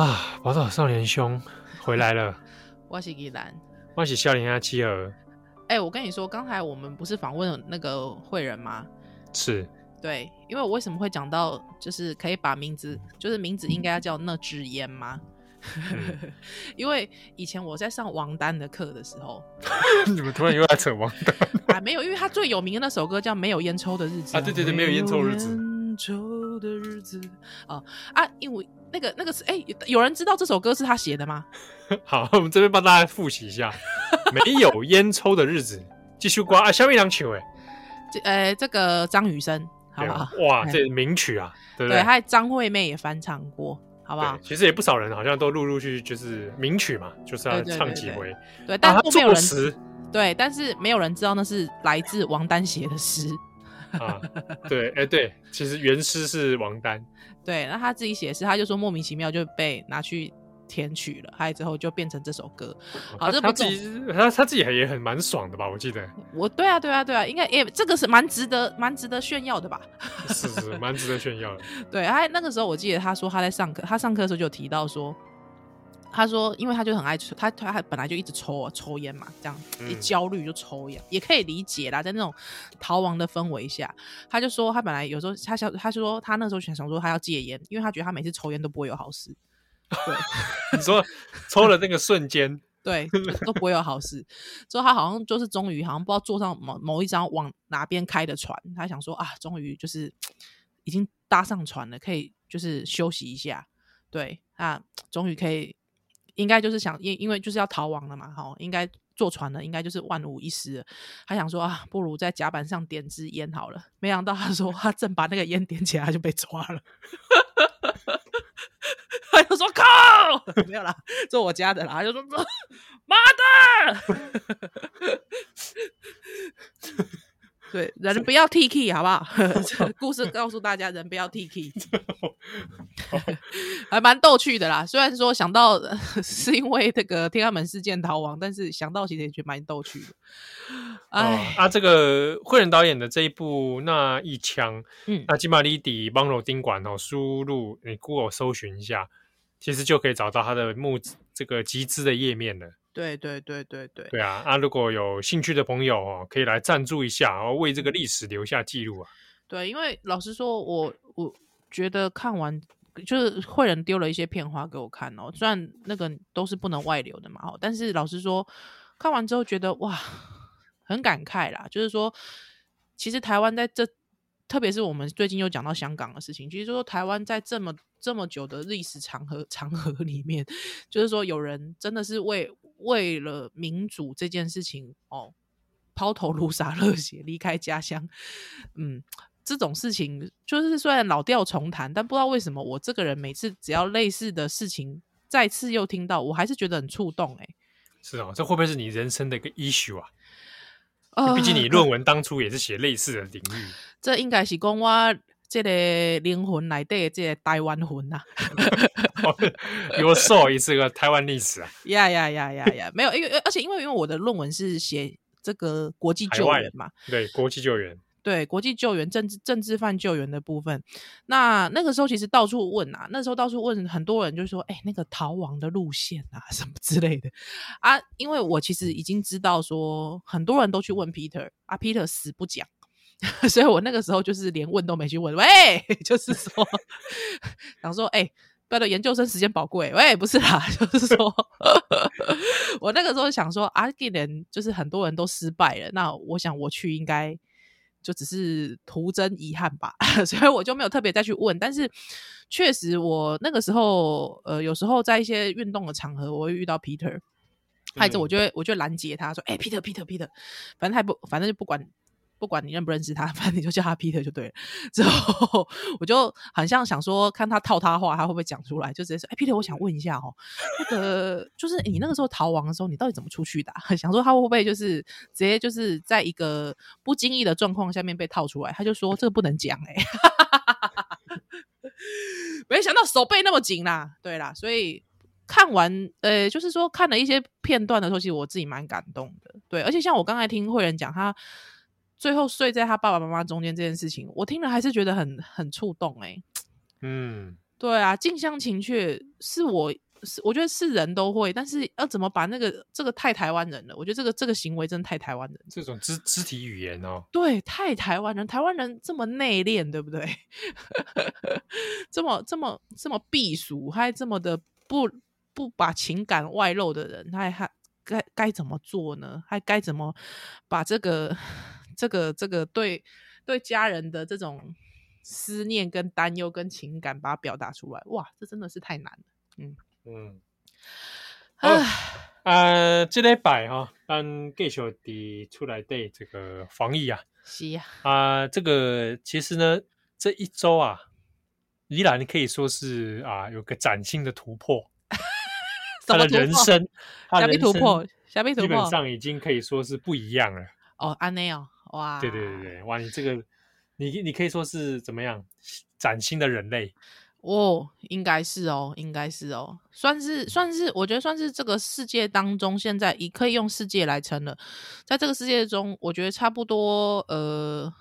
啊，宝岛少年兄回来了。我是依兰，我是少年阿七儿。哎、欸，我跟你说，刚才我们不是访问那个慧人吗？是。对，因为我为什么会讲到，就是可以把名字，就是名字应该要叫那支烟吗？嗯、因为以前我在上王丹的课的时候，你们突然又在扯王丹啊？没有，因为他最有名的那首歌叫《没有烟抽的日子》啊，对对对，没有烟抽的日子。抽的日子啊啊！因为那个那个是哎，有人知道这首歌是他写的吗？好，我们这边帮大家复习一下，《没有烟抽的日子》继续刮啊，下面两曲哎，这呃这个张雨生，好不好？哇，这名曲啊，对不对？对，还有张惠妹也翻唱过，好不好？其实也不少人好像都陆陆续续就是名曲嘛，就是要唱几回。对，但是没有人对，但是没有人知道那是来自王丹写的诗。啊，对，哎、欸，对，其实原诗是王丹，对，那他自己写诗，他就说莫名其妙就被拿去填曲了，还之后就变成这首歌。好，这他自己他他自己也很蛮爽的吧？我记得，我对啊，对啊，对啊，应该也这个是蛮值得蛮值得炫耀的吧？是是，蛮值得炫耀的。对，他那个时候我记得他说他在上课，他上课的时候就有提到说。他说，因为他就很爱抽，他他本来就一直抽啊，抽烟嘛，这样一焦虑就抽烟，嗯，也可以理解啦。在那种逃亡的氛围下，他就说他本来有时候他想，他说他那时候想想说他要戒烟，因为他觉得他每次抽烟都不会有好事。对，你说抽了那个瞬间，对，都不会有好事。之后他好像就是终于好像不知道坐上某某一张往哪边开的船，他想说啊，终于就是已经搭上船了，可以就是休息一下。对，啊，终于可以。应该就是想，因因为就是要逃亡了嘛，哈，应该坐船了，应该就是万无一失了。他想说啊，不如在甲板上点支烟好了。没想到他说他正把那个烟点起来，他就被抓了。他就说靠，没有啦，做我家的啦。他就说 妈的。对，人不要 T K 好不好？故事告诉大家，人不要 T K，还蛮逗趣的啦。虽然说想到是因为这个天安门事件逃亡，但是想到其实也觉得蛮逗趣的。哎、哦，啊，这个慧仁导演的这一部那一枪，嗯，那金马里底帮罗丁馆哦，输入你 Google 搜寻一下，其实就可以找到他的目这个集资的页面了。对对对对对，对啊！啊，如果有兴趣的朋友哦，可以来赞助一下，然后为这个历史留下记录啊。对，因为老实说，我我觉得看完就是会人丢了一些片花给我看哦，虽然那个都是不能外流的嘛，哦但是老实说，看完之后觉得哇，很感慨啦。就是说，其实台湾在这。特别是我们最近又讲到香港的事情，其实说台湾在这么这么久的历史长河长河里面，就是说有人真的是为为了民主这件事情哦，抛头颅洒热血离开家乡，嗯，这种事情就是虽然老调重弹，但不知道为什么我这个人每次只要类似的事情再次又听到，我还是觉得很触动哎、欸。是哦，这会不会是你人生的一个 issue 啊？毕竟你论文当初也是写类似的领域，呃、这应该是讲我这个灵魂来的这个台湾魂呐。有说一次个台湾历史啊？呀呀呀呀呀！没有，因为而且因为因为我的论文是写这个国际救援嘛，对国际救援。对国际救援、政治政治犯救援的部分，那那个时候其实到处问啊，那时候到处问，很多人就说：“哎、欸，那个逃亡的路线啊，什么之类的啊。”因为我其实已经知道说，很多人都去问 Peter 啊，Peter 死不讲，所以我那个时候就是连问都没去问。喂，就是说，想说，哎、欸，不要研究生时间宝贵。喂，不是啦，就是说，我那个时候想说，啊，既然就是很多人都失败了，那我想我去应该。就只是徒增遗憾吧，所以我就没有特别再去问。但是确实，我那个时候，呃，有时候在一些运动的场合，我会遇到 Peter，还有我就会我就拦截他说：“哎、欸，Peter，Peter，Peter，反正他不，反正就不管。”不管你认不认识他，反正你就叫他 Peter 就对了。之后我就很像想说，看他套他话，他会不会讲出来？就直接说：“哎、欸、，Peter，我想问一下哦，那个就是你那个时候逃亡的时候，你到底怎么出去的、啊？想说他会不会就是直接就是在一个不经意的状况下面被套出来？他就说这个不能讲哎、没想到手背那么紧啦，对啦，所以看完呃，就是说看了一些片段的时候，其实我自己蛮感动的。对，而且像我刚才听慧仁讲他。最后睡在他爸爸妈妈中间这件事情，我听了还是觉得很很触动哎、欸。嗯，对啊，近乡情怯是我是我觉得是人都会，但是要怎么把那个这个太台湾人了？我觉得这个这个行为真的太台湾人，这种肢肢体语言哦，对，太台湾人，台湾人这么内敛，对不对？这么这么这么避俗，还这么的不不把情感外露的人，他还该该怎么做呢？还该怎么把这个这个这个对对家人的这种思念跟担忧跟情感把它表达出来？哇，这真的是太难了。嗯嗯，啊呃，这礼拜哈，咱继续的出来对这个防疫啊，是啊啊，这个其实呢，这一周啊，依然可以说是啊，有个崭新的突破。他的人生，他的人生，基本上已经可以说是不一样了。哦，安内哦，哇，对对对对，哇，你这个，你你可以说是怎么样，崭新的人类哦，应该是哦，应该是哦，算是算是，我觉得算是这个世界当中，现在已可以用世界来称了。在这个世界中，我觉得差不多呃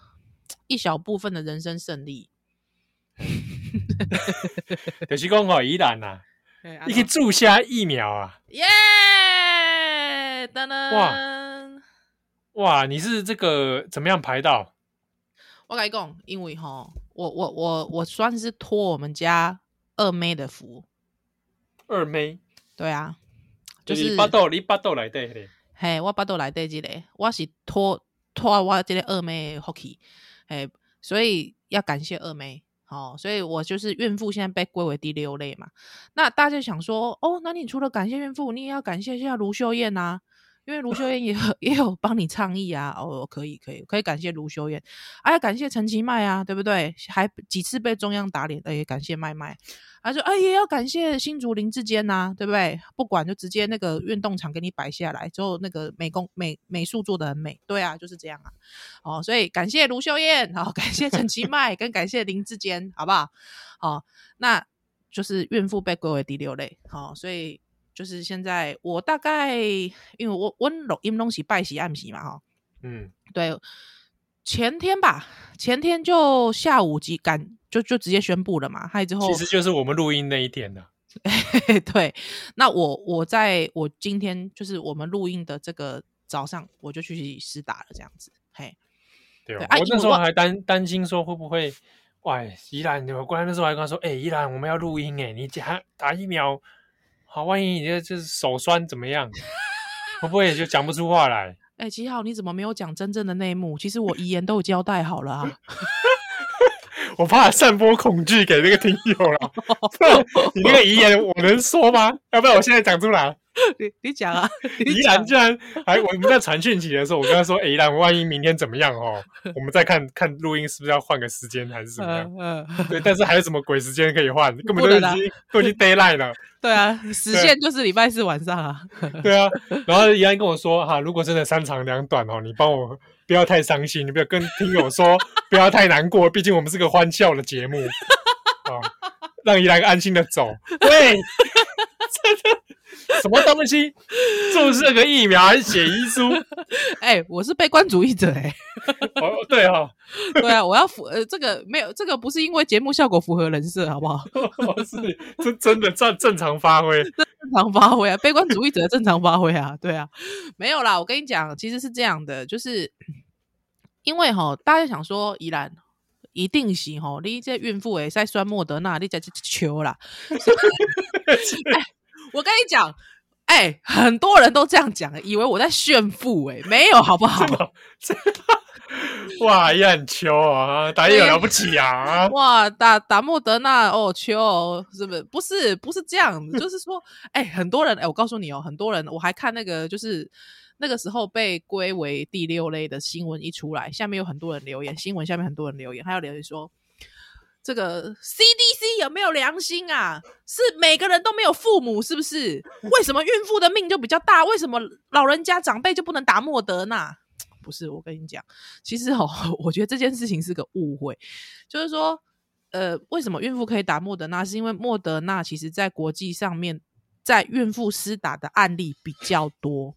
一小部分的人生胜利，就是讲哦，依然呐。你可以注下疫苗啊！耶！噔噔！哇哇！你是这个怎么样排到？我跟你讲，因为哈，我我我我算是托我们家二妹的福。二妹？对啊，就是巴豆，你巴豆来对嘿，我巴豆来对这个，我是托托我这个二妹的福气，嘿，所以要感谢二妹。好、哦，所以我就是孕妇，现在被归为第六类嘛。那大家想说，哦，那你除了感谢孕妇，你也要感谢一下卢秀燕呐、啊，因为卢秀燕也 也有帮你倡议啊。哦，可以，可以，可以感谢卢秀燕，还、啊、感谢陈其迈啊，对不对？还几次被中央打脸，哎，感谢麦麦。他说：“哎，也要感谢新竹林志坚呐，对不对？不管就直接那个运动场给你摆下来，之后那个美工美美术做得很美，对啊，就是这样啊。哦，所以感谢卢秀燕，好、哦，感谢陈其迈，跟感谢林志坚，好不好？好、哦，那就是孕妇被归为第六类，好、哦，所以就是现在我大概因为我温录音东西拜喜暗喜嘛，哈、哦，嗯，对，前天吧，前天就下午几赶。”就就直接宣布了嘛，还之后其实就是我们录音那一天的。对，那我我在我今天就是我们录音的这个早上，我就去施打了，这样子。嘿，对，对啊，我那时候还担担心说会不会，喂，依兰，你们过来那时候还跟他说，哎、欸，宜兰我们要录音，哎，你打打疫苗，好，万一你这就是手酸怎么样，会不会也就讲不出话来？哎、欸，七号，你怎么没有讲真正的内幕？其实我遗言都有交代好了啊。我怕散播恐惧给那个听友了。你那个遗言我能说吗？要不然我现在讲出来。你你讲啊！宜兰居然还我们在传讯息的时候，我跟他说：“ 哎，宜兰，万一明天怎么样哦？我们再看看录音是不是要换个时间还是怎么样？”嗯，对。但是还有什么鬼时间可以换？根本就已经都已经 d a y l i g h t 了。对啊，时限就是礼拜四晚上啊。对啊。然后宜兰跟我说：“哈，如果真的三长两短哦，你帮我。”不要太伤心，你不要跟听友说，不要太难过，毕竟我们是个欢笑的节目啊，让宜兰安心的走。对，这个 什么东西？注射个疫苗还是写遗书？哎、欸，我是悲观主义者哎、欸。哦，对哈、哦，对啊，我要符呃，这个没有，这个不是因为节目效果符合人设，好不好？是，真真的正正常发挥，正常发挥啊，悲观主义者正常发挥啊，对啊，没有啦，我跟你讲，其实是这样的，就是。因为哈，大家想说宜兰一定行哈，你这孕妇诶在酸莫德纳，你在这求啦。哎，我跟你讲，哎、欸，很多人都这样讲，以为我在炫富，哎，没有，好不好？哇，也很秋啊，打也有了不起啊！哇，打打莫德纳哦，秋是不是？不是，不是这样子，就是说，哎、欸，很多人，哎、欸，我告诉你哦，很多人，我还看那个，就是。那个时候被归为第六类的新闻一出来，下面有很多人留言，新闻下面很多人留言，还有留言说：“这个 CDC 有没有良心啊？是每个人都没有父母是不是？为什么孕妇的命就比较大？为什么老人家长辈就不能打莫德纳？不是，我跟你讲，其实哦，我觉得这件事情是个误会，就是说，呃，为什么孕妇可以打莫德纳？是因为莫德纳其实在国际上面，在孕妇施打的案例比较多。”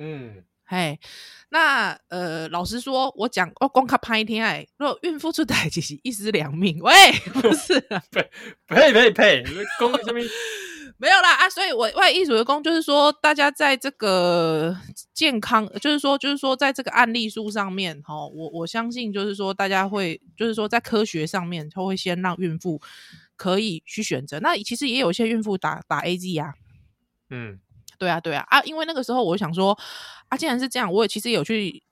嗯，嘿，那呃，老实说，我讲我光看拍一天哎，如果孕妇出代其实一尸两命，喂，不是，呸呸呸呸，公什么？没有啦啊，所以我外一主的工就是说，大家在这个健康，就是说，就是说，在这个案例书上面，哈，我我相信就是说，大家会就是说，在科学上面，他会先让孕妇可以去选择。那其实也有一些孕妇打打 AZ 啊，嗯。对啊，对啊，啊，因为那个时候我想说，啊，既然是这样，我也其实也有去，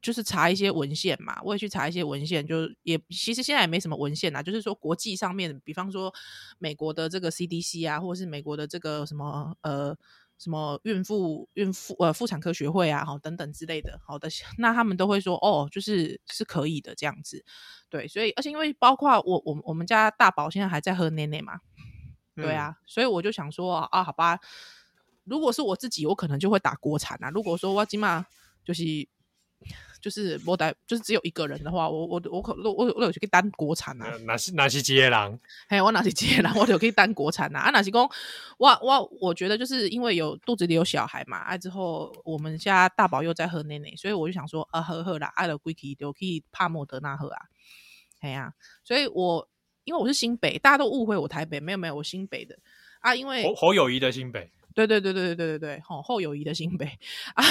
就是查一些文献嘛，我也去查一些文献，就也其实现在也没什么文献啊，就是说国际上面，比方说美国的这个 CDC 啊，或者是美国的这个什么呃什么孕妇孕妇呃妇产科学会啊，好等等之类的，好的，那他们都会说哦，就是是可以的这样子，对，所以而且因为包括我我我们家大宝现在还在喝奶奶嘛，对啊，嗯、所以我就想说啊，好吧。如果是我自己，我可能就会打国产啊。如果说我起码就是就是我带就是只有一个人的话，我我我可我我我有去单国产啊。哪是哪是接狼？嘿，我哪是接狼？我就可以单国产啊。啊，哪是讲我我我觉得就是因为有肚子里有小孩嘛，啊之后我们家大宝又在喝奶奶，所以我就想说啊喝喝啦，爱了归去就可以帕莫德纳喝啊。哎呀、啊，所以我因为我是新北，大家都误会我台北，没有没有，我新北的啊，因为侯侯友谊的新北。对对对对对对对对，吼后友谊的新北 啊，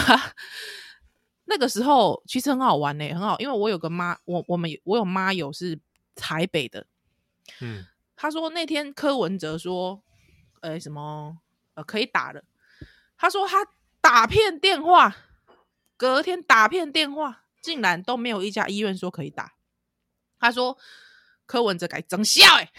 那个时候其实很好玩呢，很好，因为我有个妈，我我们我有妈友是台北的，嗯，他说那天柯文哲说，呃什么呃可以打了，他说他打遍电话，隔天打遍电话，竟然都没有一家医院说可以打，他说柯文哲该增效哎。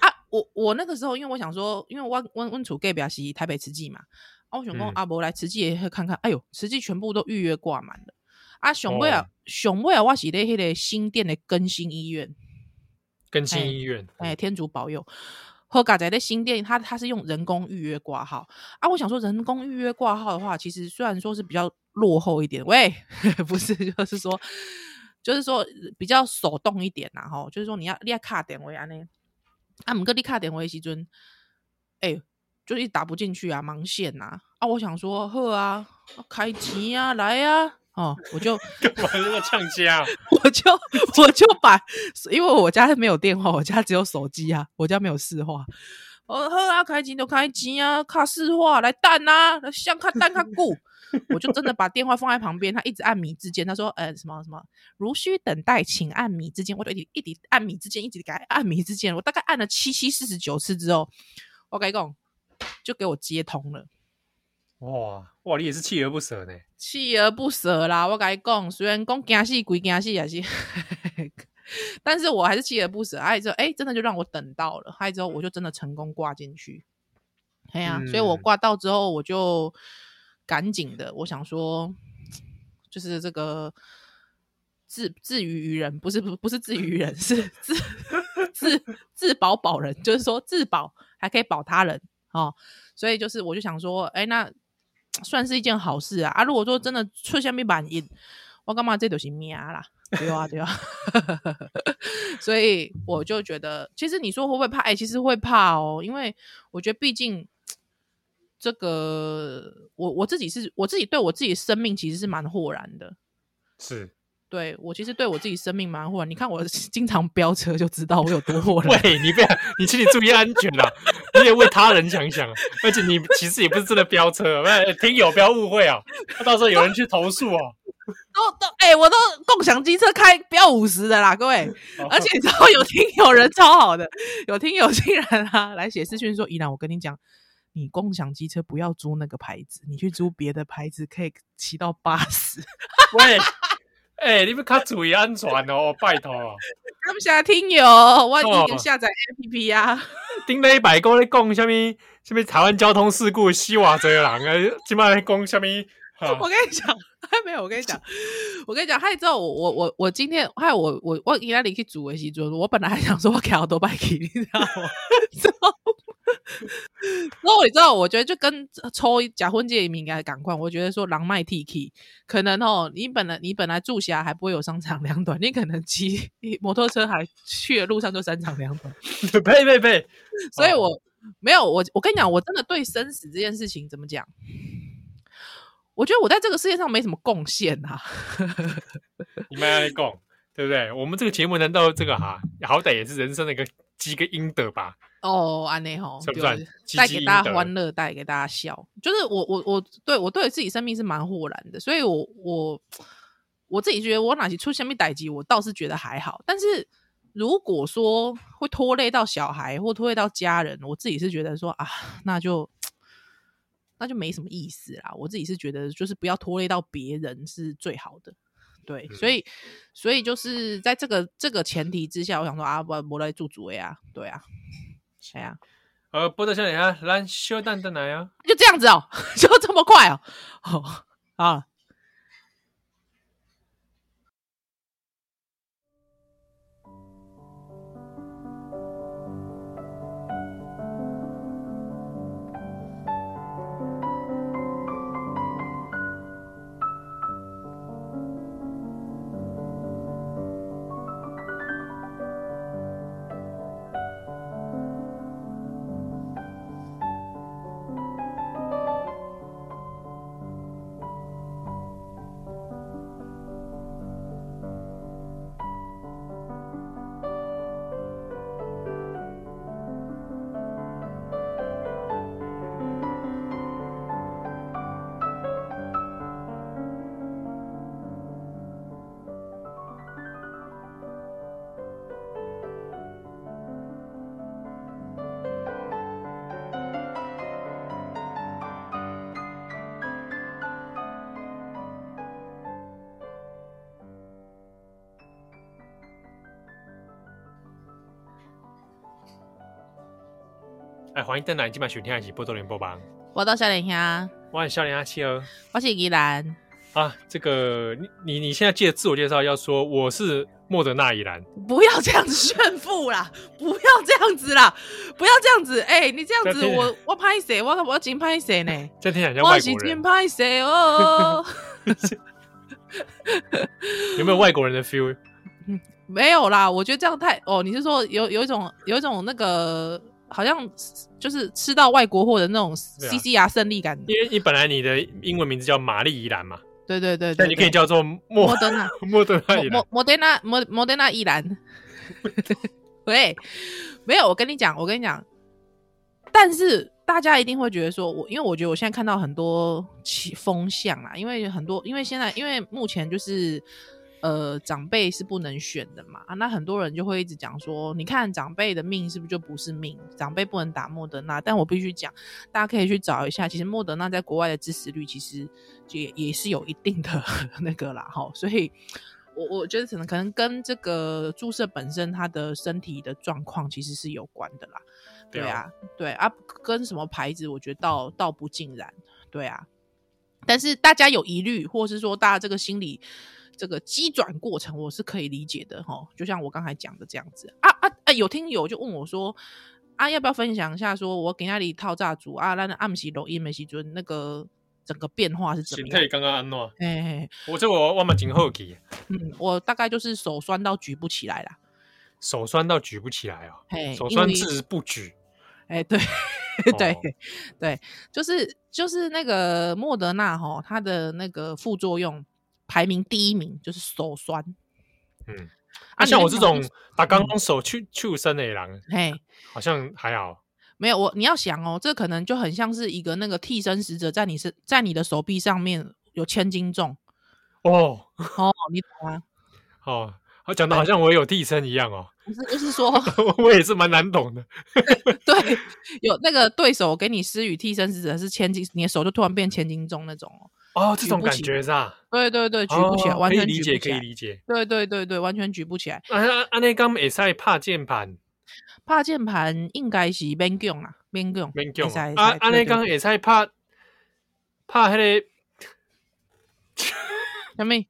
啊。我我那个时候，因为我想说，因为温温温楚盖表是台北慈济嘛，啊，我想讲阿伯来慈济也会看看，哎呦，慈济全部都预约挂满了，啊，熊威尔熊威尔我是在那个新店的更新医院，更新医院，哎，哎，天主保佑，和嘎仔的新店，他他是用人工预约挂号，啊，我想说人工预约挂号的话，其实虽然说是比较落后一点，喂，不是，就是说，就是说比较手动一点呐，哈，就是说你要你要卡点位啊那。啊，毋过你卡电话时阵，诶、欸，就是打不进去啊，盲线呐！啊，我想说，呵啊，开机啊，来啊，哦，我就 干嘛那么呛家？我就我就把，因为我家没有电话，我家只有手机啊，我家没有市话。哦呵啊，开机就开机啊，卡市话来蛋啊，想卡蛋卡固。我就真的把电话放在旁边，他一直按米之间，他说：“呃，什么什么，如需等待，请按米之间。”我就一直一直按米之间，一直给他按米之间。我大概按了七七四十九次之后，我跟你讲，就给我接通了。哇哇，你也是锲而不舍呢？锲而不舍啦！我跟你讲，虽然讲惊死鬼惊死也是，但是我还是锲而不舍。还有之后，哎，真的就让我等到了。还有之后，我就真的成功挂进去。哎呀、啊，嗯、所以我挂到之后，我就。赶紧的，我想说，就是这个自自于于人，不是不不是自于人，是自 自自保保人，就是说自保还可以保他人哦。所以就是，我就想说，哎，那算是一件好事啊！啊，如果说真的出现没反应，我干嘛这都是命啦？对啊，对啊。所以我就觉得，其实你说会不会怕？哎，其实会怕哦，因为我觉得毕竟。这个我我自己是我自己对我自己生命其实是蛮豁然的，是对我其实对我自己生命蛮豁然。你看我 经常飙车就知道我有多豁然。喂，你不要，你请你注意安全啦，你也为他人想想。而且你其实也不是真的飙车，听友不要误会啊，到时候有人去投诉啊。都都哎、欸，我都共享机车开飙五十的啦，各位。而且你知道有听友人超好的，有听友竟然啊来写私讯说：“宜兰，我跟你讲。”你共享机车不要租那个牌子，你去租别的牌子，可以骑到八十。喂，哎、欸，你们卡注意安全哦，拜托。他们想听友，我已经下载 APP 啊。顶礼拜讲咧讲什么？什么台湾交通事故死偌济人啊？今麦咧讲什么？我跟你讲，还 没有。我跟你讲，我跟你讲，害之后我我我我今天害我我我原来你去煮的时阵，我本来还想说我开好多拜去，你知道吗？然后你知道，我觉得就跟抽假婚戒应该赶快。我觉得说狼麦 T K 可能哦，你本来你本来住下还不会有三长两短，你可能骑摩托车还去的路上就三长两短。呸呸呸！所以我没有我我跟你讲，我真的对生死这件事情怎么讲？我觉得我在这个世界上没什么贡献啊。你们来讲，对不对？我们这个节目难道这个哈，好歹也是人生的一个积个阴德吧？哦，安内吼，算不算？带给大家欢乐，带给大家笑，就是我我我对我对自己生命是蛮豁然的，所以我我我自己觉得我哪些出什么代志，我倒是觉得还好。但是如果说会拖累到小孩或拖累到家人，我自己是觉得说啊，那就那就没什么意思啦。我自己是觉得就是不要拖累到别人是最好的。对，嗯、所以所以就是在这个这个前提之下，我想说啊，我我来做主位啊，对啊。谁啊？呃，波特兄弟啊？来修蛋蛋来呀？就这样子哦，就这么快哦？哦，好。哎，欢迎登来！今晚收听的是波多连播吧。我到少年兄，我是少年阿七儿，我是宜兰啊。这个你你你现在记得自我介绍，要说我是莫德纳宜兰，不要这样子炫富啦，不要这样子啦，不要这样子。哎、欸，你这样子我，我我拍谁？我我真拍谁呢？这听起来像外国人。我是真拍谁哦？有没有外国人的 feel？没有啦，我觉得这样太哦。你是说有有一种有一种那个？好像就是吃到外国货的那种 CCR 胜利感，因为你本来你的英文名字叫玛丽依兰嘛，对对对，那你可以叫做莫德纳。莫德纳莫莫德纳莫莫德纳依兰。喂，没有，我跟你讲，我跟你讲，但是大家一定会觉得说，我因为我觉得我现在看到很多起风向啦，因为很多因为现在因为目前就是。呃，长辈是不能选的嘛？啊，那很多人就会一直讲说，你看长辈的命是不是就不是命？长辈不能打莫德纳，但我必须讲，大家可以去找一下，其实莫德纳在国外的支持率其实也也是有一定的 那个啦，哈。所以，我我觉得可能可能跟这个注射本身他的身体的状况其实是有关的啦。对啊，对啊，跟什么牌子，我觉得倒倒不尽然。对啊，但是大家有疑虑，或是说大家这个心理。这个机转过程我是可以理解的哈，就像我刚才讲的这样子啊啊啊！有听友就问我说啊，要不要分享一下？说我给那里套炸组啊，那暗时录音没时准，那个整个变化是怎么样？心态刚刚安诺，嘿嘿，我这我我蛮挺好奇，嗯，我大概就是手酸到举不起来啦，手酸到举不起来哦，嘿，手酸至不举，哎，对对对，就是就是那个莫德纳哈，它的那个副作用。排名第一名就是手酸，嗯，啊，像我这种打刚刚手去去身的狼，嘿，好像还好，没有我，你要想哦，这可能就很像是一个那个替身使者在你身，在你的手臂上面有千斤重，哦。哦，你懂吗？哦，好讲的好像我有替身一样哦，不是，就是说 我也是蛮难懂的，对，有那个对手给你施予替身使者是千斤，你的手就突然变千斤重那种哦。哦，这种感觉是吧？对对对，举不起来，完全理解，可以理解。对对对对，完全举不起来。啊啊啊！那刚也在怕键盘，怕键盘应该是免用啦，免用。免用啊！啊啊！那刚也在怕怕那个什么？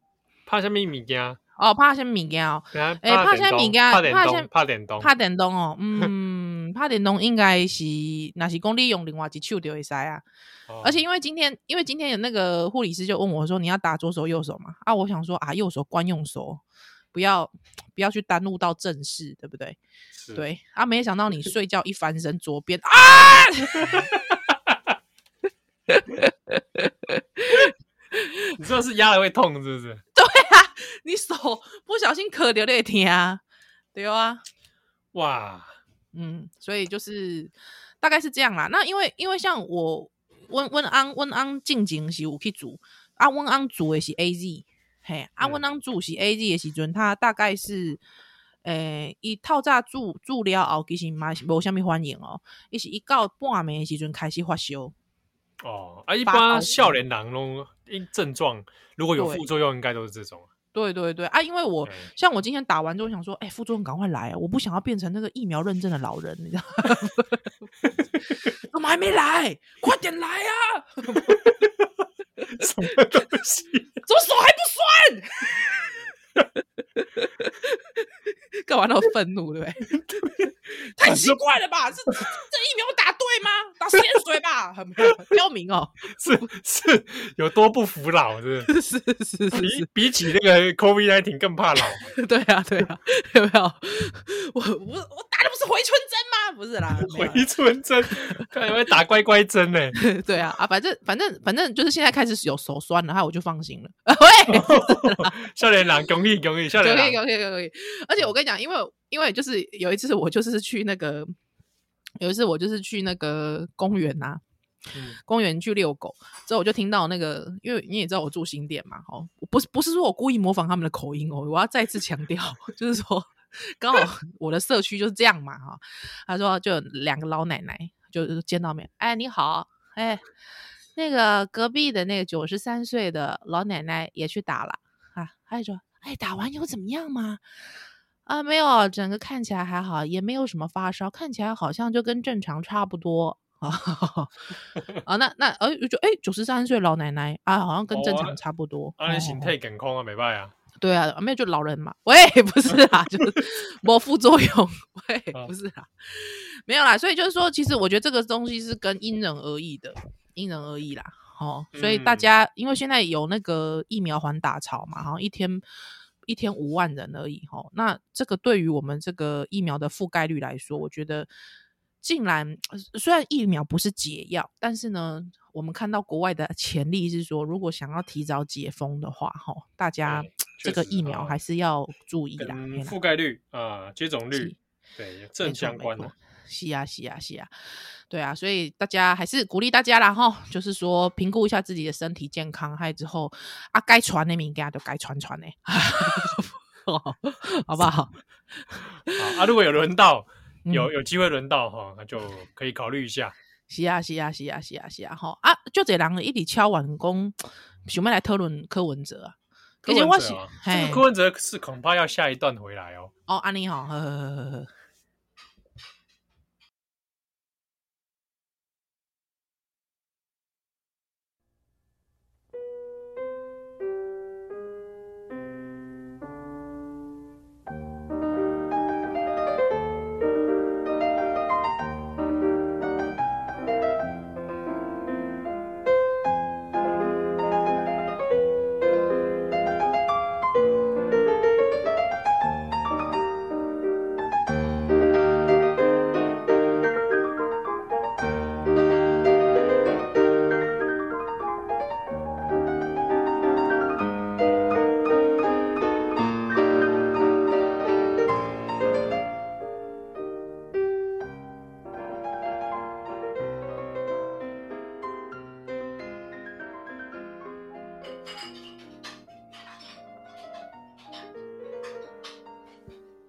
拍什么物件？哦，拍什么物件哦？哎，拍什么物件？拍什拍电动？拍电动哦，嗯，拍电动应该是，那是讲你用另外一手就会塞啊。而且因为今天，因为今天有那个护理师就问我说：“你要打左手右手嘛？”啊，我想说啊，右手惯用手，不要不要去耽误到正事，对不对？对啊，没想到你睡觉一翻身，左边 啊！你知道是压了会痛是不是？对啊，你手不小心磕掉那天啊，对啊，哇，嗯，所以就是大概是这样啦。那因为因为像我温温安温安静静是有去煮，啊温安煮的是 A Z，嘿，啊温安煮是 A Z 的时阵，他大概是。诶，一套炸煮煮了后，其实嘛是无虾米反应哦。伊是一到半暝的时阵开始发烧。哦，啊，一般少年人拢因症状如果有副作用，应该都是这种。对对对啊，因为我像我今天打完之后想说，哎，副作用赶快来啊！我不想要变成那个疫苗认证的老人，你知道吗？怎么还没来？快点来啊！什么东西？怎么手还不酸？干嘛那么愤怒，对不对？太奇怪了吧？这这疫苗打对吗？打四点水吧，很标明哦。是是有多不服老，是是是是比比起那个 COVID-19 更怕老。对啊对啊，有没有？我我我打的不是回春针吗？不是啦，回春针，看有没有打乖乖针呢？对啊啊，反正反正反正就是现在开始有手酸了，然后我就放心了。喂，少年郎，恭喜恭喜，笑脸郎，可以可以可以。而且我跟你讲，因为因为就是有一次我就是去那个，有一次我就是去那个公园呐、啊，嗯、公园去遛狗，之后我就听到那个，因为你也知道我住新店嘛，哦，不是不是说我故意模仿他们的口音哦，我要再次强调，就是说刚好我的社区就是这样嘛，哈，他说就两个老奶奶就见到面，哎你好，哎那个隔壁的那个九十三岁的老奶奶也去打了啊，他就说。哎，打完有怎么样吗？啊，没有，整个看起来还好，也没有什么发烧，看起来好像就跟正常差不多啊。啊，那那呃，就哎，九十三岁老奶奶啊，好像跟正常差不多。啊，你身体健康啊，没办法啊。对啊，没有就老人嘛。喂，不是啦，就是没副作用。喂，不是啦，没有啦。所以就是说，其实我觉得这个东西是跟因人而异的，因人而异啦。哦，所以大家、嗯、因为现在有那个疫苗环打潮嘛，好像一天一天五万人而已。哦，那这个对于我们这个疫苗的覆盖率来说，我觉得竟然虽然疫苗不是解药，但是呢，我们看到国外的潜力是说，如果想要提早解封的话，哈，大家这个疫苗还是要注意啦。覆盖率啊，接种率对正相关的。是啊，是啊，是啊。对啊，所以大家还是鼓励大家啦哈，就是说评估一下自己的身体健康，还有之后啊，该传的物件就该传传的，好不好？好啊，如果有轮到，有有机会轮到哈，那就可以考虑一下。是啊，是啊，是啊，是啊，是啊，吼啊，就这人一直敲完工，想要来讨论柯文哲啊。而且我是，这个柯文哲是恐怕要下一段回来哦。哦，安妮好，呵呵呵呵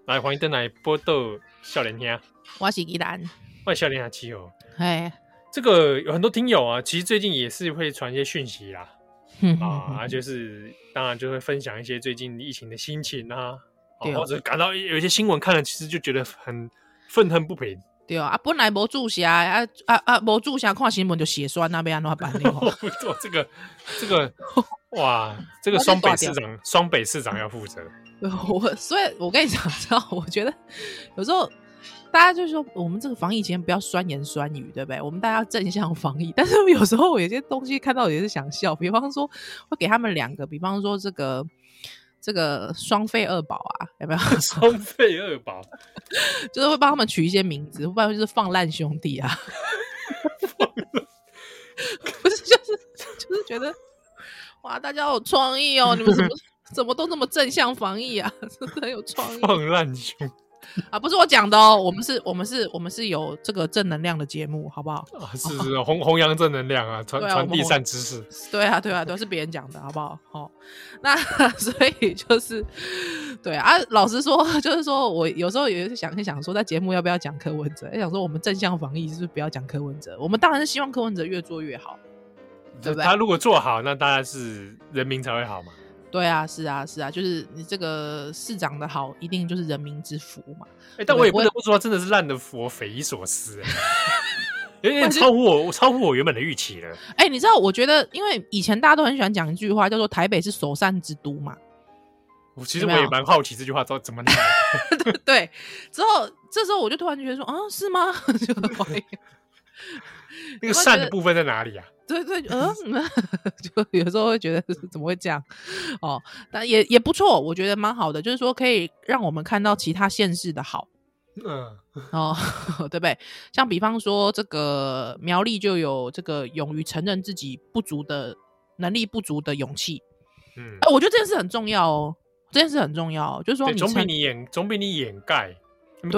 来，欢迎登来报道少年兄，我是依兰，欢迎少年兄七号。哎，这个有很多听友啊，其实最近也是会传一些讯息啦，啊，就是当然就会分享一些最近疫情的心情啊，或者感到有一些新闻看了，其实就觉得很愤恨不平。对啊，本来无注射啊啊啊，无注射看新闻就血栓那边怎么办呢？这个这个 哇，这个双北市长双北市长要负责。我所以，我跟你讲，知道，我觉得有时候大家就说，我们这个防疫期间不要酸言酸语，对不对？我们大家要正向防疫。但是有时候有些东西看到也是想笑，比方说会给他们两个，比方说这个这个双废二宝啊，有没有？双废二宝 就是会帮他们取一些名字，不然就是放烂兄弟啊。不是，就是就是觉得。哇，大家好有创意哦！你们怎么 怎么都这么正向防疫啊？真的很有创意。放烂胸。啊，不是我讲的哦，我们是，我们是，我们是有这个正能量的节目，好不好？啊，是是，弘弘扬正能量啊，传传递善知识。对啊，对啊，都是别人讲的，好不好？好，那 所以就是，对啊，老实说，就是说我有时候也是想一想，说在节目要不要讲柯文哲？想说我们正向防疫是不是不要讲柯文哲？我们当然是希望柯文哲越做越好，对不对？他如果做好，那当然是人民才会好嘛。对啊，是啊，是啊，就是你这个市长的好，一定就是人民之福嘛。哎、欸，但我也不得不说，真的是烂的佛匪夷所思，有点超乎我，超乎我原本的预期了。哎、欸，你知道，我觉得，因为以前大家都很喜欢讲一句话，叫做“台北是首善之都”嘛。我其实我也蛮好奇这句话怎怎么来对，对，之后这时候我就突然觉得说，啊，是吗？就 那个善的部分在哪里啊？对对，嗯，就有时候会觉得怎么会这样哦，但也也不错，我觉得蛮好的，就是说可以让我们看到其他县市的好，嗯，哦，对不对？像比方说这个苗栗就有这个勇于承认自己不足的能力不足的勇气，嗯，哎，我觉得这件事很重要哦，这件事很重要，就是说你总比你掩总比你掩盖，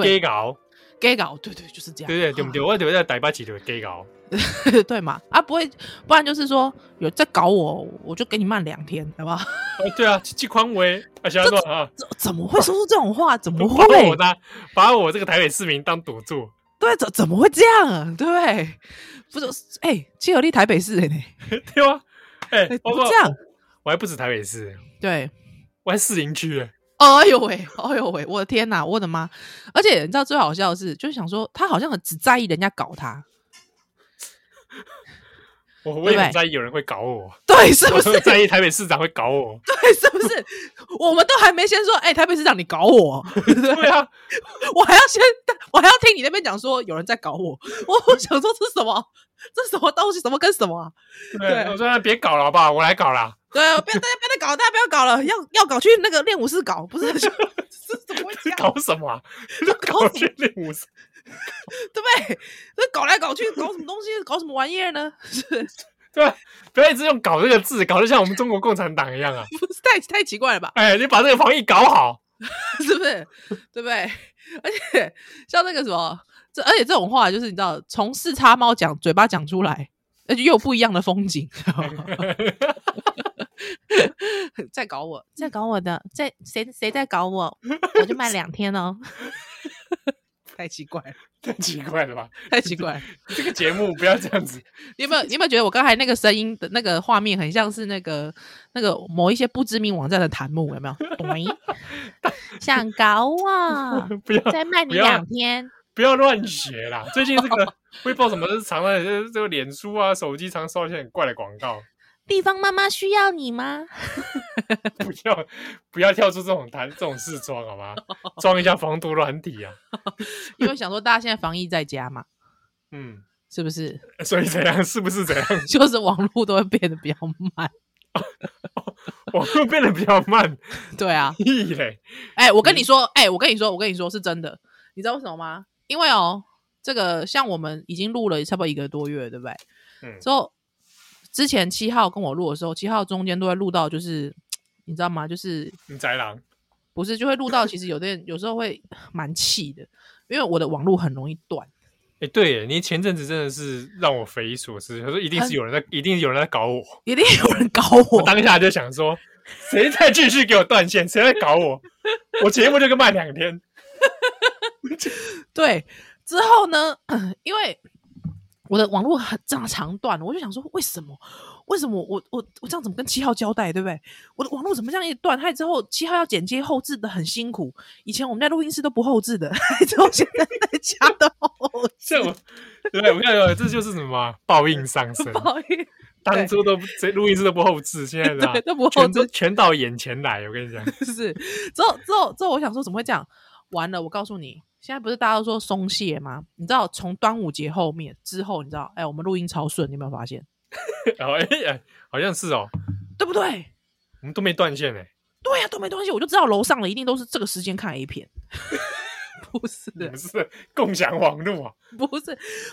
给搞给搞，对对，就是这样，对对对不对？我就在台北市就给搞。对嘛？啊，不会，不然就是说有在搞我，我就给你慢两天，好不好？对啊，季宽威，啊，小说啊，怎么会说出这种话？怎么会？把我拿，把我这个台北市民当赌注？对，怎怎么会这样啊？对，不是，哎、欸，七合力台北市人呢？对啊，哎、欸，不这样，我还不止台北市，对，我还士林区。哎呦喂，哎呦喂，我的天哪，我的妈！而且你知道最好笑的是，就是想说他好像很只在意人家搞他。我我也很在意有人会搞我，对，是不是在意台北市长会搞我？对，是不是？我们都还没先说，哎、欸，台北市长你搞我，对啊，我还要先，我还要听你那边讲说有人在搞我，我想说这是什么？这是什么东西？什么跟什么、啊？对，对我说别搞了，好不好？我来搞啦。对，不要大家不要再搞，大家不要搞了，要要搞去那个练武室搞，不是？这怎么会？搞什么、啊？搞去练武室。对不对？那搞来搞去，搞什么东西？搞什么玩意儿呢？是，对，不要一直用“搞”这个字，搞得像我们中国共产党一样啊！不是太太奇怪了吧？哎，你把这个防疫搞好，是不是？对不对？而且像那个什么，这而且这种话，就是你知道，从四叉猫讲嘴巴讲出来，那就又有不一样的风景。在搞我，在搞我的，在谁谁在搞我？我就卖两天哦。太奇怪了，太奇怪了吧？太奇怪了！这个节目不要这样子。你有没有？你有没有觉得我刚才那个声音的那个画面很像是那个那个某一些不知名网站的弹幕？有没有？喂，想搞我？不要再卖你两天，不要乱学啦！最近这个会报什么？是常在这个脸书啊、手机常收到一些很怪的广告。地方妈妈需要你吗？不要不要跳出这种谈这种事装好吗？装一下防毒软体啊！因为想说大家现在防疫在家嘛，嗯，是不是？所以怎样？是不是怎样？就是网络都会变得比较慢，网络变得比较慢。对啊，嘞！哎，我跟你说，哎、欸，我跟你说，我跟你说是真的。你知道为什么吗？因为哦，这个像我们已经录了差不多一个多月，对不对？嗯，之后。之前七号跟我录的时候，七号中间都会录到，就是你知道吗？就是你宅狼不是就会录到，其实有的人有时候会蛮气的，因为我的网络很容易断。哎、欸，对，你前阵子真的是让我匪夷所思，他说一定是有人在，一定有人在搞我，一定有人搞我。我当下就想说，谁在继续给我断线？谁在搞我？我节目就跟慢两天。对，之后呢，因为。我的网络很这样长断，我就想说，为什么？为什么我我我这样怎么跟七号交代，对不对？我的网络怎么这样一断？害之后七号要剪接后置的很辛苦。以前我们在录音室都不后置的，害之后现在在家都后置。对，我看到这就是什么报应上升。报应，当初都这录音室都不后置，现在 对都不后置，全全到眼前来。我跟你讲，是之后之后之后，我想说怎么会这样？完了，我告诉你。现在不是大家都说松懈吗？你知道从端午节后面之后，你知道，哎、欸，我们录音超顺，你有没有发现？然后哎哎，好像是哦，对不对？我们都没断线哎。对呀、啊，都没断线，我就知道楼上的一定都是这个时间看 A 片。不是，不是共享网络啊？不是，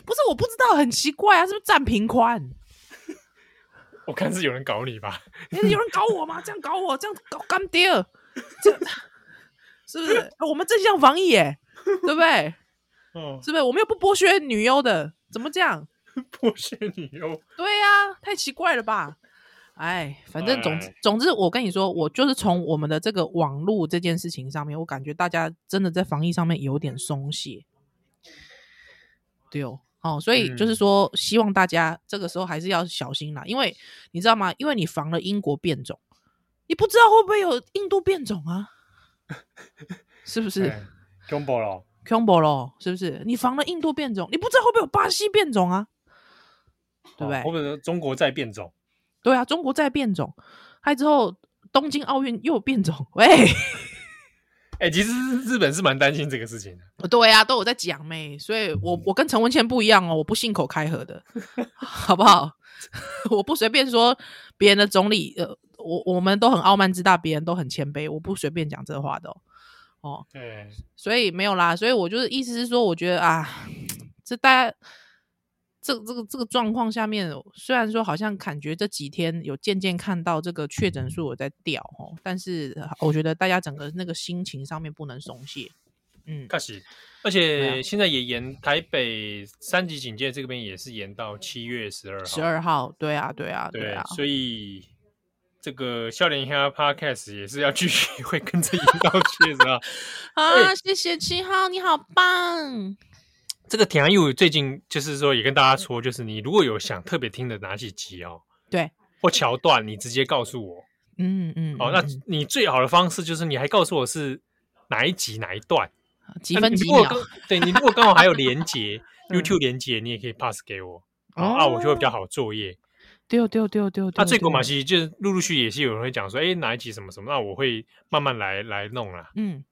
不是，我不知道，很奇怪啊，是不是占平宽？我看是有人搞你吧？有人搞我吗？这样搞我，这样搞干爹，这是不是？我们正向防疫耶，对不对？哦，是不是？我们又不剥削女优的，怎么这样？剥削女优？对呀、啊，太奇怪了吧？哎，反正总之总之，我跟你说，我就是从我们的这个网络这件事情上面，我感觉大家真的在防疫上面有点松懈。对哦，哦，所以就是说，嗯、希望大家这个时候还是要小心啦，因为你知道吗？因为你防了英国变种，你不知道会不会有印度变种啊？是不是？恐怖了，恐怖了，是不是？你防了印度变种，你不知道会不会有巴西变种啊？对不对？或者中国在变种。对啊，中国在变种，还之后东京奥运又有变种，喂，哎、欸，其实日本是蛮担心这个事情的。对啊，都有在讲咩，所以我我跟陈文茜不一样哦，我不信口开河的，好不好？我不随便说别人的总理，呃，我我们都很傲慢自大，别人都很谦卑，我不随便讲这话的哦。哦，对，所以没有啦，所以我就是意思是说，我觉得啊，这大家。这这个这个状况下面，虽然说好像感觉这几天有渐渐看到这个确诊数有在掉哦，但是我觉得大家整个那个心情上面不能松懈。嗯，确实，而且现在也延台北三级警戒这边也是延到七月十二号。十二号，对啊，对啊，对啊。所以这个笑脸鸭 Podcast 也是要继续会跟着延到七月十二号。啊，谢谢七号，你好棒。这个田安佑最近就是说，也跟大家说，就是你如果有想特别听的哪几集哦，对，或桥段，你直接告诉我，嗯嗯，哦，那你最好的方式就是你还告诉我是哪一集哪一段，几分几秒，对，你如果刚好还有连接 YouTube 连接，你也可以 pass 给我，啊，我就会比较好作业。对对对对，那最古马西就是陆陆续续也是有人会讲说，哎，哪一集什么什么，那我会慢慢来来弄啦，嗯。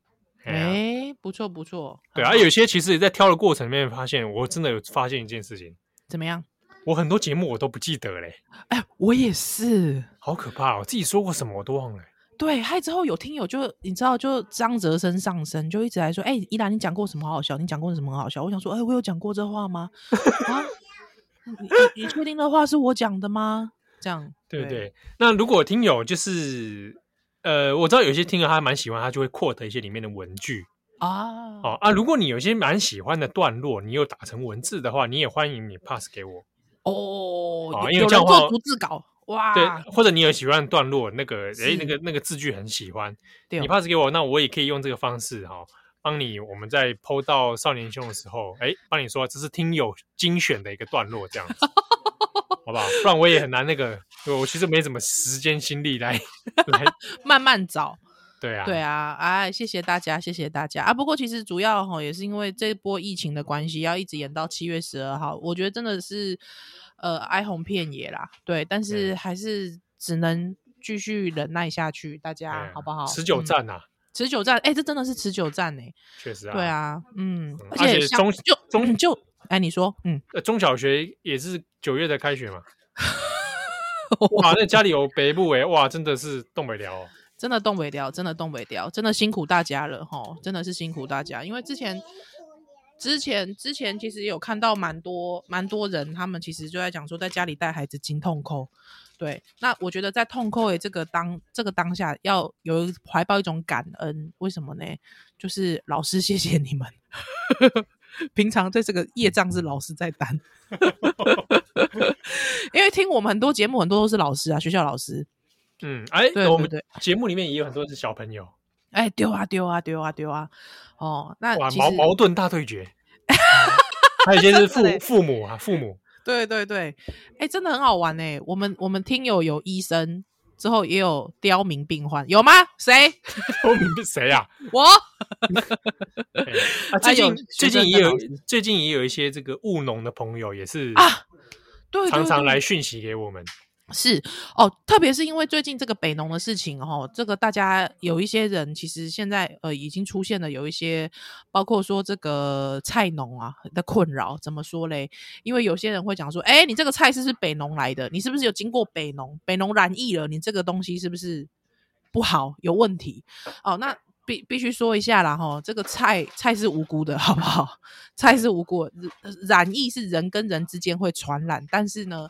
哎，不错不错，对啊，有些其实也在挑的过程里面发现，我真的有发现一件事情，怎么样？我很多节目我都不记得嘞，哎，我也是，好可怕哦，自己说过什么我都忘了。对，还之后有听友就你知道，就张哲生上身，就一直来说，哎，依兰你讲过什么好好笑？你讲过什么很好笑？我想说，哎，我有讲过这话吗？啊，你你确定的话是我讲的吗？这样对不对？那如果听友就是。呃，我知道有些听友他蛮喜欢，他就会 quote 一些里面的文句啊。哦啊，如果你有些蛮喜欢的段落，你有打成文字的话，你也欢迎你 pass 给我哦。啊，因为这样的话做逐字稿哇。对，或者你有喜欢的段落，那个诶，那个那个字句很喜欢，你 pass 给我，那我也可以用这个方式哈，帮你我们在 po 到少年兄的时候，诶，帮你说这是听友精选的一个段落，这样子。好不好？不然我也很难那个，我其实没什么时间心力来来 慢慢找。对啊，对啊，哎，谢谢大家，谢谢大家啊！不过其实主要哈也是因为这波疫情的关系，要一直演到七月十二号，我觉得真的是呃哀鸿遍野啦。对，但是还是只能继续忍耐下去，大家好不好？持久战呐，持久战，哎，这真的是持久战呢。确实啊。对啊，嗯，而且中就中就。哎，你说，嗯，中小学也是九月才开学嘛？哇，那家里有北部哎，哇，真的是冻不了，真的冻不了，真的冻不了，真的辛苦大家了哈，真的是辛苦大家，因为之前、之前、之前其实有看到蛮多、蛮多人，他们其实就在讲说，在家里带孩子经痛哭。对，那我觉得在痛哭的这个当这个当下，要有怀抱一种感恩，为什么呢？就是老师，谢谢你们。平常在这个业障是老师在担，因为听我们很多节目，很多都是老师啊，学校老师。嗯，哎，对，我们对节目里面也有很多是小朋友。哎，丢啊丢啊丢啊丢啊！哦，那哇，矛矛盾大对决。还有一些是父父母啊，父母。对对对，哎，真的很好玩哎。我们我们听友有医生。之后也有刁民病患，有吗？谁？刁民是谁啊？我。啊，最近最近也有最近也有一些这个务农的朋友也是啊，对，常常来讯息给我们。是哦，特别是因为最近这个北农的事情哦，这个大家有一些人其实现在呃已经出现了有一些，包括说这个菜农啊的困扰，怎么说嘞？因为有些人会讲说，哎，你这个菜是不是北农来的？你是不是有经过北农？北农染疫了，你这个东西是不是不好？有问题？哦，那必必须说一下啦哈，这个菜菜是无辜的，好不好？菜是无辜的，染疫是人跟人之间会传染，但是呢。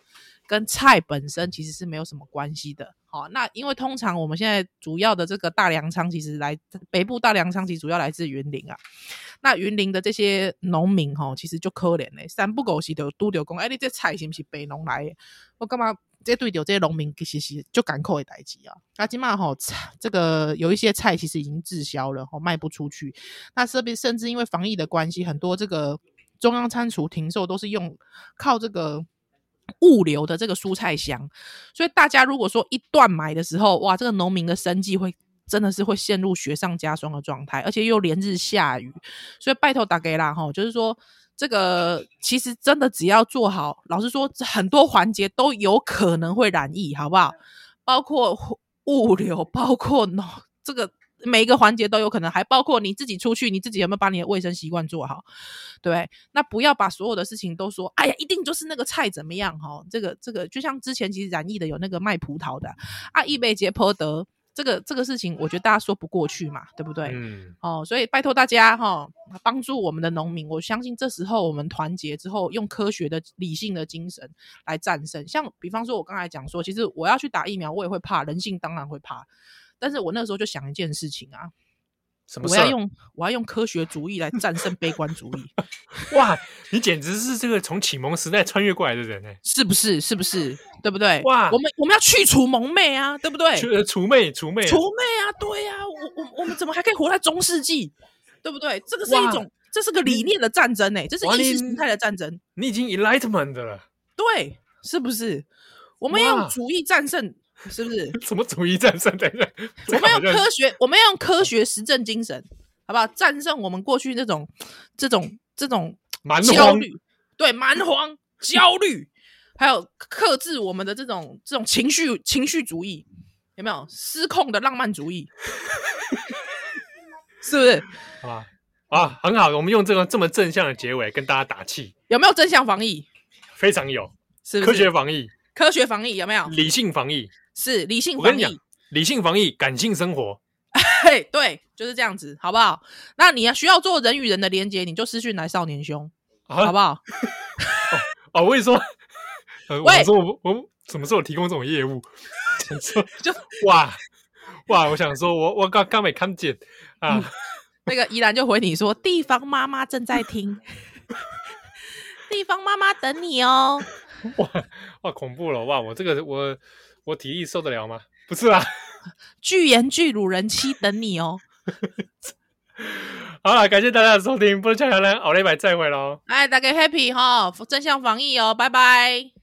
跟菜本身其实是没有什么关系的。好，那因为通常我们现在主要的这个大粮仓，其实来北部大粮仓，其实主要来自云林啊。那云林的这些农民哈，其实就可怜嘞，三不五时就拄着讲，哎，你这菜是不是北农来的？我干嘛？这对着这些农民其实就赶扣的代志啊。那起码哈，这个有一些菜其实已经滞销了，哈，卖不出去。那这边甚至因为防疫的关系，很多这个中央餐厨停售，都是用靠这个物流的这个蔬菜箱。所以大家如果说一断买的时候，哇，这个农民的生计会真的是会陷入雪上加霜的状态，而且又连日下雨。所以拜托大家啦，哈，就是说。这个其实真的只要做好，老实说，很多环节都有可能会染疫，好不好？包括物流，包括喏，这个每一个环节都有可能，还包括你自己出去，你自己有没有把你的卫生习惯做好？对，那不要把所有的事情都说，哎呀，一定就是那个菜怎么样？哈，这个这个，就像之前其实染疫的有那个卖葡萄的啊，易贝杰坡德。这个这个事情，我觉得大家说不过去嘛，对不对？嗯。哦，所以拜托大家哈、哦，帮助我们的农民。我相信这时候我们团结之后，用科学的、理性的精神来战胜。像比方说，我刚才讲说，其实我要去打疫苗，我也会怕，人性当然会怕。但是我那时候就想一件事情啊。什么我要用我要用科学主义来战胜悲观主义。哇，你简直是这个从启蒙时代穿越过来的人哎，是不是？是不是？对不对？哇，我们我们要去除蒙昧啊，对不对？除除魅，除魅，除魅啊！对呀、啊，我我我们怎么还可以活在中世纪？对不对？这个是一种，这是个理念的战争哎，这是意识形态的战争。你已经 enlightenment 了，对，是不是？我们要用主义战胜。是不是？什么主义战胜？等等，我们用科学，我们要用科学实证精神，好不好？战胜我们过去这种、这种、这种焦虑，对，蛮荒、焦虑，还有克制我们的这种、这种情绪、情绪主义，有没有失控的浪漫主义？是不是？啊啊，很好，我们用这个这么正向的结尾跟大家打气。有没有正向防疫？非常有，是不是？科学防疫，科学防疫有没有？理性防疫。是理性防疫，理性防疫，感性生活。嘿，对，就是这样子，好不好？那你要需要做人与人的连接，你就私讯来少年兄，啊、好不好？哦，哦，我跟你说，呃、我说我我什么时候提供这种业务？说就哇哇，我想说我我刚刚没看见啊、嗯。那个依然就回你说，地方妈妈正在听，地方妈妈等你哦。哇哇，恐怖了哇！我这个我。我体力受得了吗？不是啦，巨言巨乳人妻等你哦。好了，感谢大家的收听，不能讲讲呢，奥利百再会喽。哎，大家 happy 哈，正向防疫哦，拜拜。